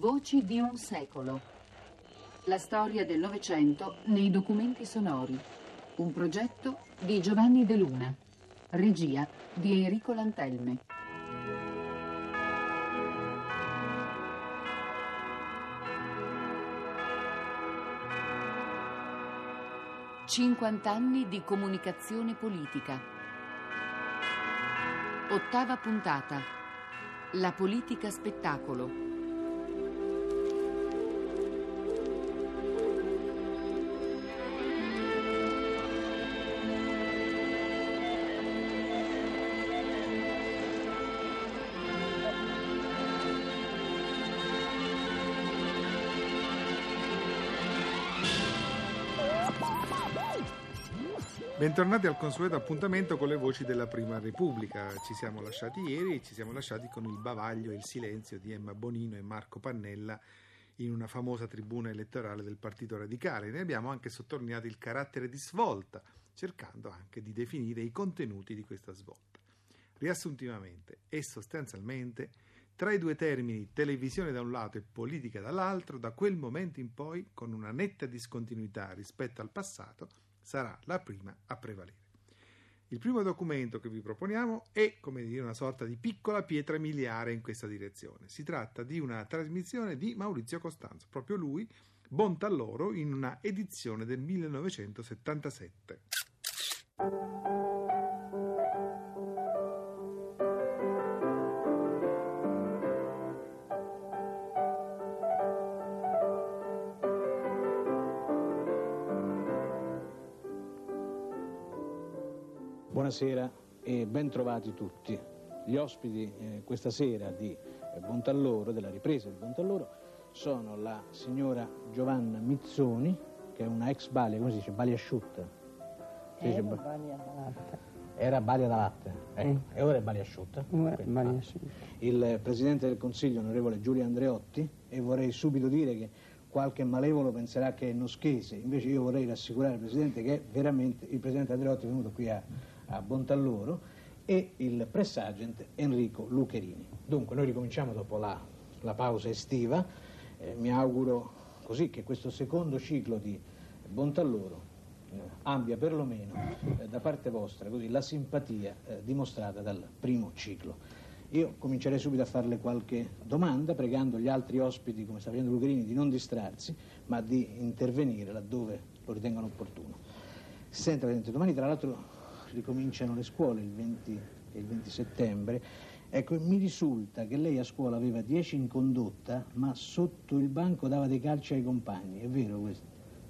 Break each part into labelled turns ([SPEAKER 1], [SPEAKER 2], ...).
[SPEAKER 1] Voci di un secolo. La storia del Novecento nei documenti sonori. Un progetto di Giovanni De Luna. Regia di Enrico Lantelme. Cinquant'anni di comunicazione politica. Ottava puntata. La politica spettacolo.
[SPEAKER 2] Bentornati al consueto appuntamento con le voci della Prima Repubblica. Ci siamo lasciati ieri e ci siamo lasciati con il bavaglio e il silenzio di Emma Bonino e Marco Pannella in una famosa tribuna elettorale del Partito Radicale. Ne abbiamo anche sottolineato il carattere di svolta, cercando anche di definire i contenuti di questa svolta. Riassuntivamente e sostanzialmente, tra i due termini televisione da un lato e politica dall'altro, da quel momento in poi, con una netta discontinuità rispetto al passato, sarà la prima a prevalere. Il primo documento che vi proponiamo è, come dire, una sorta di piccola pietra miliare in questa direzione. Si tratta di una trasmissione di Maurizio Costanzo, proprio lui, Bontalloro, in una edizione del 1977.
[SPEAKER 3] Buonasera e ben trovati tutti. Gli ospiti eh, questa sera di eh, Bontalloro, della ripresa di Bontalloro, sono la signora Giovanna Mizzoni, che è una ex balia, come si dice, balia asciutta.
[SPEAKER 4] Si dice, ba- balia da latte.
[SPEAKER 3] Era balia da latte, ecco.
[SPEAKER 4] Mm.
[SPEAKER 3] e ora è balia asciutta. Ok.
[SPEAKER 4] balia
[SPEAKER 3] Ah.
[SPEAKER 4] asciutta.
[SPEAKER 3] Il Presidente del Consiglio, onorevole Giulio Andreotti, e vorrei subito dire che qualche malevolo penserà che è noschese, invece io vorrei rassicurare il Presidente che veramente il Presidente Andreotti è venuto qui a, a Bontalloro e il press agent Enrico Lucherini. Dunque noi ricominciamo dopo la, la pausa estiva, Eh, mi auguro così che questo secondo ciclo di Bontalloro eh, abbia perlomeno eh, da parte vostra così, la simpatia eh, dimostrata dal primo ciclo. Io comincerei subito a farle qualche domanda, pregando gli altri ospiti, come sta facendo Lucherini, di non distrarsi, ma di intervenire laddove lo ritengano opportuno. Senta, domani tra l'altro ricominciano le scuole il 20 e il 20 settembre. Ecco, mi risulta che lei a scuola aveva 10 in condotta, ma sotto il banco dava dei calci ai compagni. È vero questo?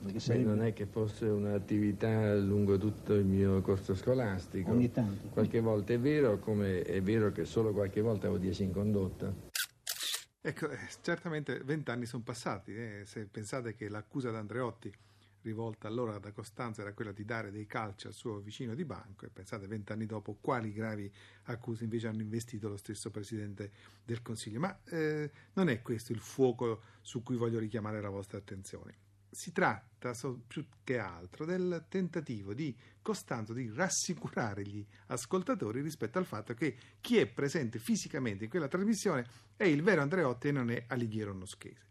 [SPEAKER 5] Beh,
[SPEAKER 3] sarebbe-
[SPEAKER 5] non è che fosse un'attività lungo tutto il mio corso scolastico.
[SPEAKER 3] Ogni tanto.
[SPEAKER 5] Qualche volta è vero, come è vero che solo qualche volta avevo 10 in condotta.
[SPEAKER 2] Ecco, eh, certamente vent'anni sono passati. eh, Se pensate che l'accusa ad Andreotti rivolta allora da Costanza era quella di dare dei calci al suo vicino di banco e pensate vent'anni dopo quali gravi accuse invece hanno investito lo stesso Presidente del Consiglio. Ma eh, non è questo il fuoco su cui voglio richiamare la vostra attenzione. Si tratta so- più che altro del tentativo di Costanzo di rassicurare gli ascoltatori rispetto al fatto che chi è presente fisicamente in quella trasmissione è il vero Andreotti e non è Alighiero Noschese.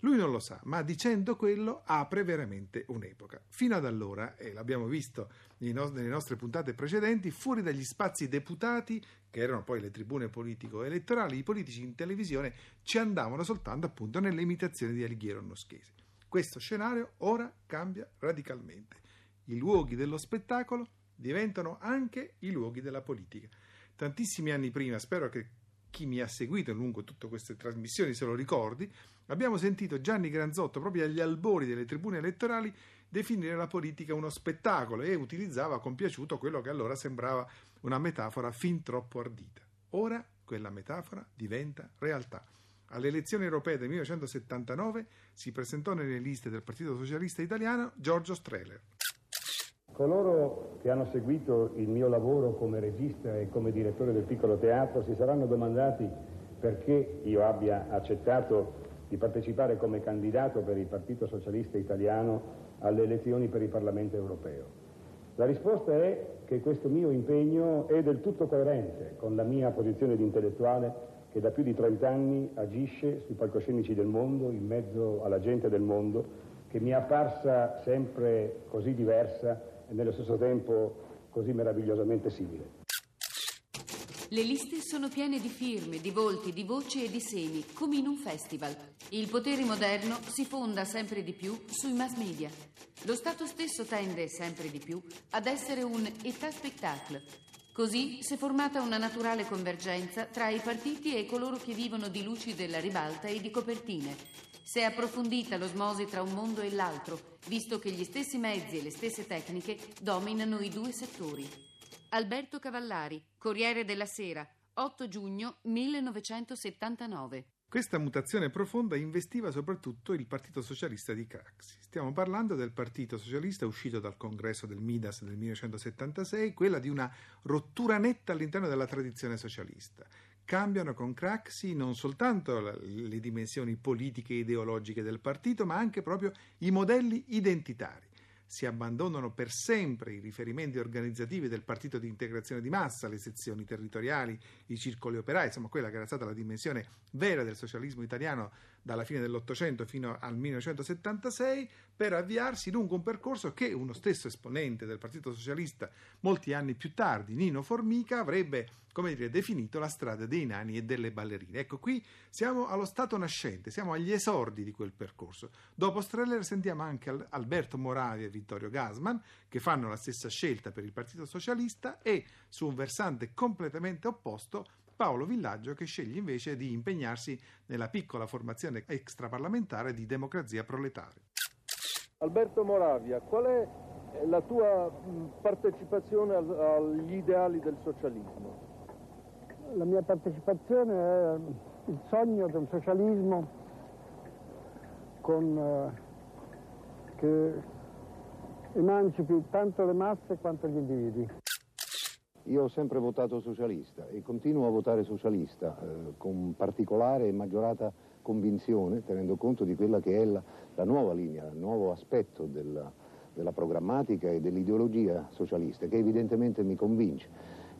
[SPEAKER 2] Lui non lo sa, ma dicendo quello apre veramente un'epoca. Fino ad allora, e l'abbiamo visto nos- nelle nostre puntate precedenti, fuori dagli spazi deputati, che erano poi le tribune politico-elettorali, i politici in televisione ci andavano soltanto appunto nelle imitazioni di Alighiero Noschese. Questo scenario ora cambia radicalmente. I luoghi dello spettacolo diventano anche i luoghi della politica. Tantissimi anni prima, spero che chi mi ha seguito lungo tutte queste trasmissioni se lo ricordi, abbiamo sentito Gianni Granzotto proprio agli albori delle tribune elettorali definire la politica uno spettacolo e utilizzava compiaciuto quello che allora sembrava una metafora fin troppo ardita. Ora quella metafora diventa realtà. Alle elezioni europee del 1979 si presentò nelle liste del Partito Socialista Italiano Giorgio Streller.
[SPEAKER 6] Coloro che hanno seguito il mio lavoro come regista e come direttore del piccolo teatro si saranno domandati perché io abbia accettato di partecipare come candidato per il Partito Socialista Italiano alle elezioni per il Parlamento europeo. La risposta è che questo mio impegno è del tutto coerente con la mia posizione di intellettuale che da più di 30 anni agisce sui palcoscenici del mondo, in mezzo alla gente del mondo, che mi è apparsa sempre così diversa e nello stesso tempo così meravigliosamente simile.
[SPEAKER 1] Le liste sono piene di firme, di volti, di voci e di semi, come in un festival. Il potere moderno si fonda sempre di più sui mass media. Lo Stato stesso tende sempre di più ad essere un état spectacle. Così si è formata una naturale convergenza tra i partiti e coloro che vivono di luci della ribalta e di copertine. Si è approfondita l'osmosi tra un mondo e l'altro, visto che gli stessi mezzi e le stesse tecniche dominano i due settori. Alberto Cavallari, Corriere della Sera, 8 giugno 1979.
[SPEAKER 2] Questa mutazione profonda investiva soprattutto il Partito Socialista di Craxi. Stiamo parlando del Partito Socialista uscito dal congresso del Midas del 1976, quella di una rottura netta all'interno della tradizione socialista. Cambiano con Craxi non soltanto le dimensioni politiche e ideologiche del partito, ma anche proprio i modelli identitari. Si abbandonano per sempre i riferimenti organizzativi del partito di integrazione di massa, le sezioni territoriali, i circoli operai, insomma quella che era stata la dimensione vera del socialismo italiano dalla fine dell'Ottocento fino al 1976, per avviarsi lungo un percorso che uno stesso esponente del Partito Socialista molti anni più tardi, Nino Formica, avrebbe come dire, definito la strada dei nani e delle ballerine. Ecco, qui siamo allo stato nascente, siamo agli esordi di quel percorso. Dopo Streller sentiamo anche Alberto Moravi e Vittorio Gasman, che fanno la stessa scelta per il Partito Socialista, e su un versante completamente opposto Paolo Villaggio che sceglie invece di impegnarsi nella piccola formazione extraparlamentare di democrazia proletaria.
[SPEAKER 7] Alberto Moravia, qual è la tua partecipazione agli ideali del socialismo?
[SPEAKER 8] La mia partecipazione è il sogno di un socialismo con, eh, che emancipi tanto le masse quanto gli individui.
[SPEAKER 9] Io ho sempre votato socialista e continuo a votare socialista eh, con particolare e maggiorata convinzione, tenendo conto di quella che è la, la nuova linea, il nuovo aspetto della, della programmatica e dell'ideologia socialista, che evidentemente mi convince.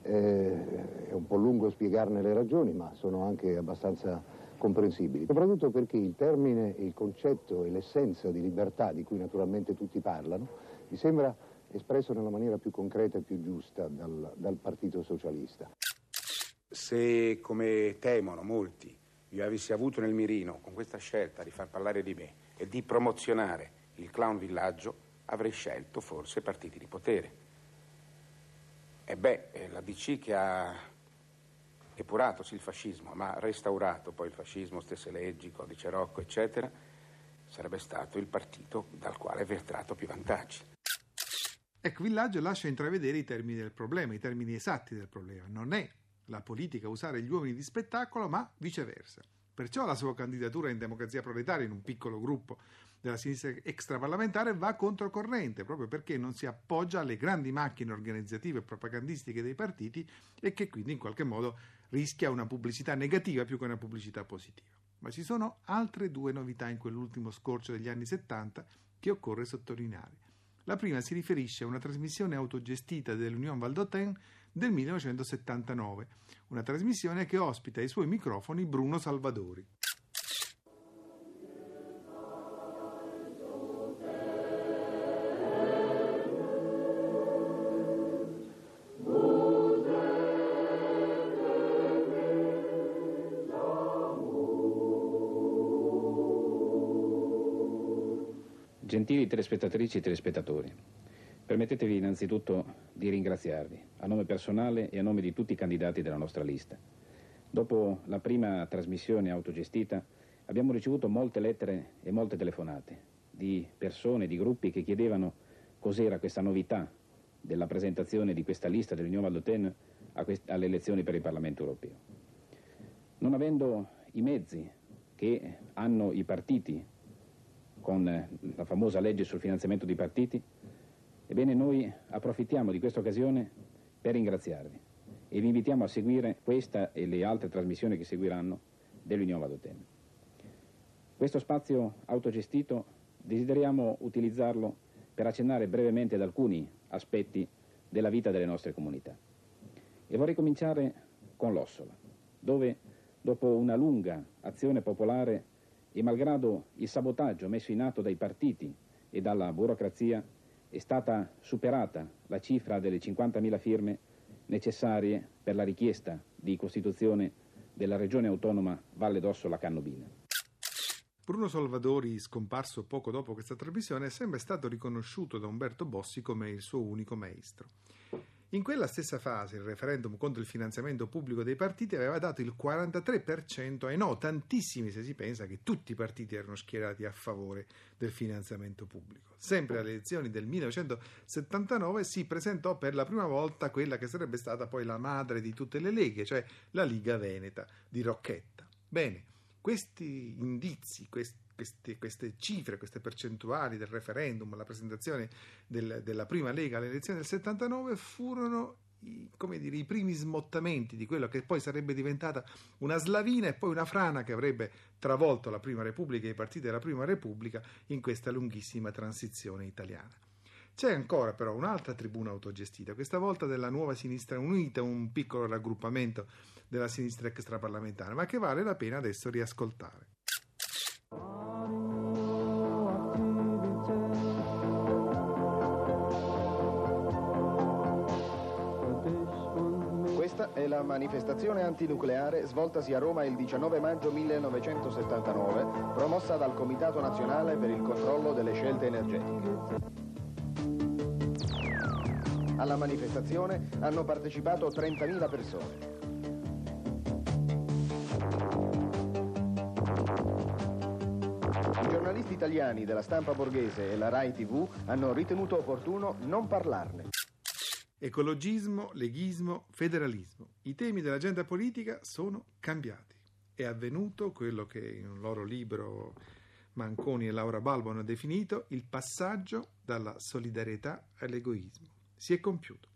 [SPEAKER 9] Eh, è un po' lungo spiegarne le ragioni, ma sono anche abbastanza comprensibili, soprattutto perché il termine, il concetto e l'essenza di libertà, di cui naturalmente tutti parlano, mi sembra espresso nella maniera più concreta e più giusta dal, dal Partito Socialista.
[SPEAKER 10] Se, come temono molti, io avessi avuto nel mirino con questa scelta di far parlare di me e di promozionare il clown villaggio, avrei scelto forse partiti di potere. E beh, la DC che ha epurato sì il fascismo, ma restaurato poi il fascismo, stesse leggi, codice Rocco, eccetera, sarebbe stato il partito dal quale aver tratto più vantaggi.
[SPEAKER 2] Ecco, Villaggio lascia intravedere i termini del problema, i termini esatti del problema. Non è la politica usare gli uomini di spettacolo, ma viceversa. Perciò la sua candidatura in democrazia proletaria in un piccolo gruppo della sinistra extraparlamentare va controcorrente, proprio perché non si appoggia alle grandi macchine organizzative e propagandistiche dei partiti e che quindi in qualche modo rischia una pubblicità negativa più che una pubblicità positiva. Ma ci sono altre due novità in quell'ultimo scorcio degli anni 70 che occorre sottolineare. La prima si riferisce a una trasmissione autogestita dell'Union Valdotin del 1979, una trasmissione che ospita ai suoi microfoni Bruno Salvadori.
[SPEAKER 11] Gentili telespettatrici e telespettatori, permettetevi innanzitutto di ringraziarvi, a nome personale e a nome di tutti i candidati della nostra lista. Dopo la prima trasmissione autogestita abbiamo ricevuto molte lettere e molte telefonate di persone, di gruppi che chiedevano cos'era questa novità della presentazione di questa lista dell'Unione Valdotene alle elezioni per il Parlamento europeo. Non avendo i mezzi che hanno i partiti con la famosa legge sul finanziamento dei partiti, ebbene noi approfittiamo di questa occasione per ringraziarvi e vi invitiamo a seguire questa e le altre trasmissioni che seguiranno dell'Unione Vadotene. Questo spazio autogestito desideriamo utilizzarlo per accennare brevemente ad alcuni aspetti della vita delle nostre comunità. E vorrei cominciare con l'Ossola, dove dopo una lunga azione popolare e malgrado il sabotaggio messo in atto dai partiti e dalla burocrazia, è stata superata la cifra delle 50.000 firme necessarie per la richiesta di costituzione della regione autonoma Valle d'Ossola Cannobina.
[SPEAKER 2] Bruno Salvadori, scomparso poco dopo questa trasmissione, è sempre stato riconosciuto da Umberto Bossi come il suo unico maestro. In quella stessa fase il referendum contro il finanziamento pubblico dei partiti aveva dato il 43% ai no, tantissimi se si pensa che tutti i partiti erano schierati a favore del finanziamento pubblico. Sempre alle elezioni del 1979 si presentò per la prima volta quella che sarebbe stata poi la madre di tutte le leghe, cioè la Liga Veneta di Rocchetta. Bene, questi indizi, questi queste, queste, cifre, queste percentuali del referendum, la presentazione del, della prima Lega alle elezioni del 79 furono i, dire, i primi smottamenti di quello che poi sarebbe diventata una slavina e poi una frana che avrebbe travolto la Prima Repubblica e i partiti della Prima Repubblica in questa lunghissima transizione italiana. C'è ancora però un'altra tribuna autogestita, questa volta della nuova sinistra unita, un piccolo raggruppamento della sinistra extraparlamentare, ma che vale la pena adesso riascoltare.
[SPEAKER 12] È la manifestazione antinucleare svoltasi a Roma il 19 maggio 1979, promossa dal Comitato Nazionale per il controllo delle scelte energetiche. Alla manifestazione hanno partecipato 30.000 persone. I giornalisti italiani della stampa borghese e la RAI TV hanno ritenuto opportuno non parlarne.
[SPEAKER 2] Ecologismo, leghismo, federalismo. I temi dell'agenda politica sono cambiati. È avvenuto quello che in un loro libro Manconi e Laura Balbo hanno definito il passaggio dalla solidarietà all'egoismo. Si è compiuto.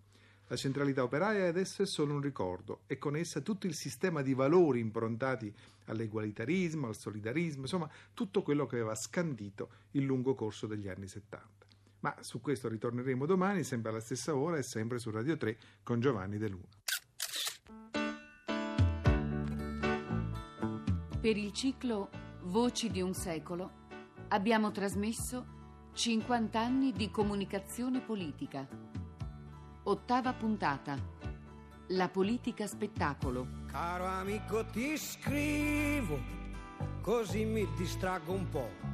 [SPEAKER 2] La centralità operaia adesso è solo un ricordo e con essa tutto il sistema di valori improntati all'egualitarismo, al solidarismo, insomma tutto quello che aveva scandito il lungo corso degli anni 70. Ma su questo ritorneremo domani, sempre alla stessa ora e sempre su Radio 3 con Giovanni De Luna.
[SPEAKER 1] Per il ciclo Voci di un secolo abbiamo trasmesso 50 anni di comunicazione politica. Ottava puntata. La politica spettacolo.
[SPEAKER 13] Caro amico, ti scrivo, così mi distraggo un po'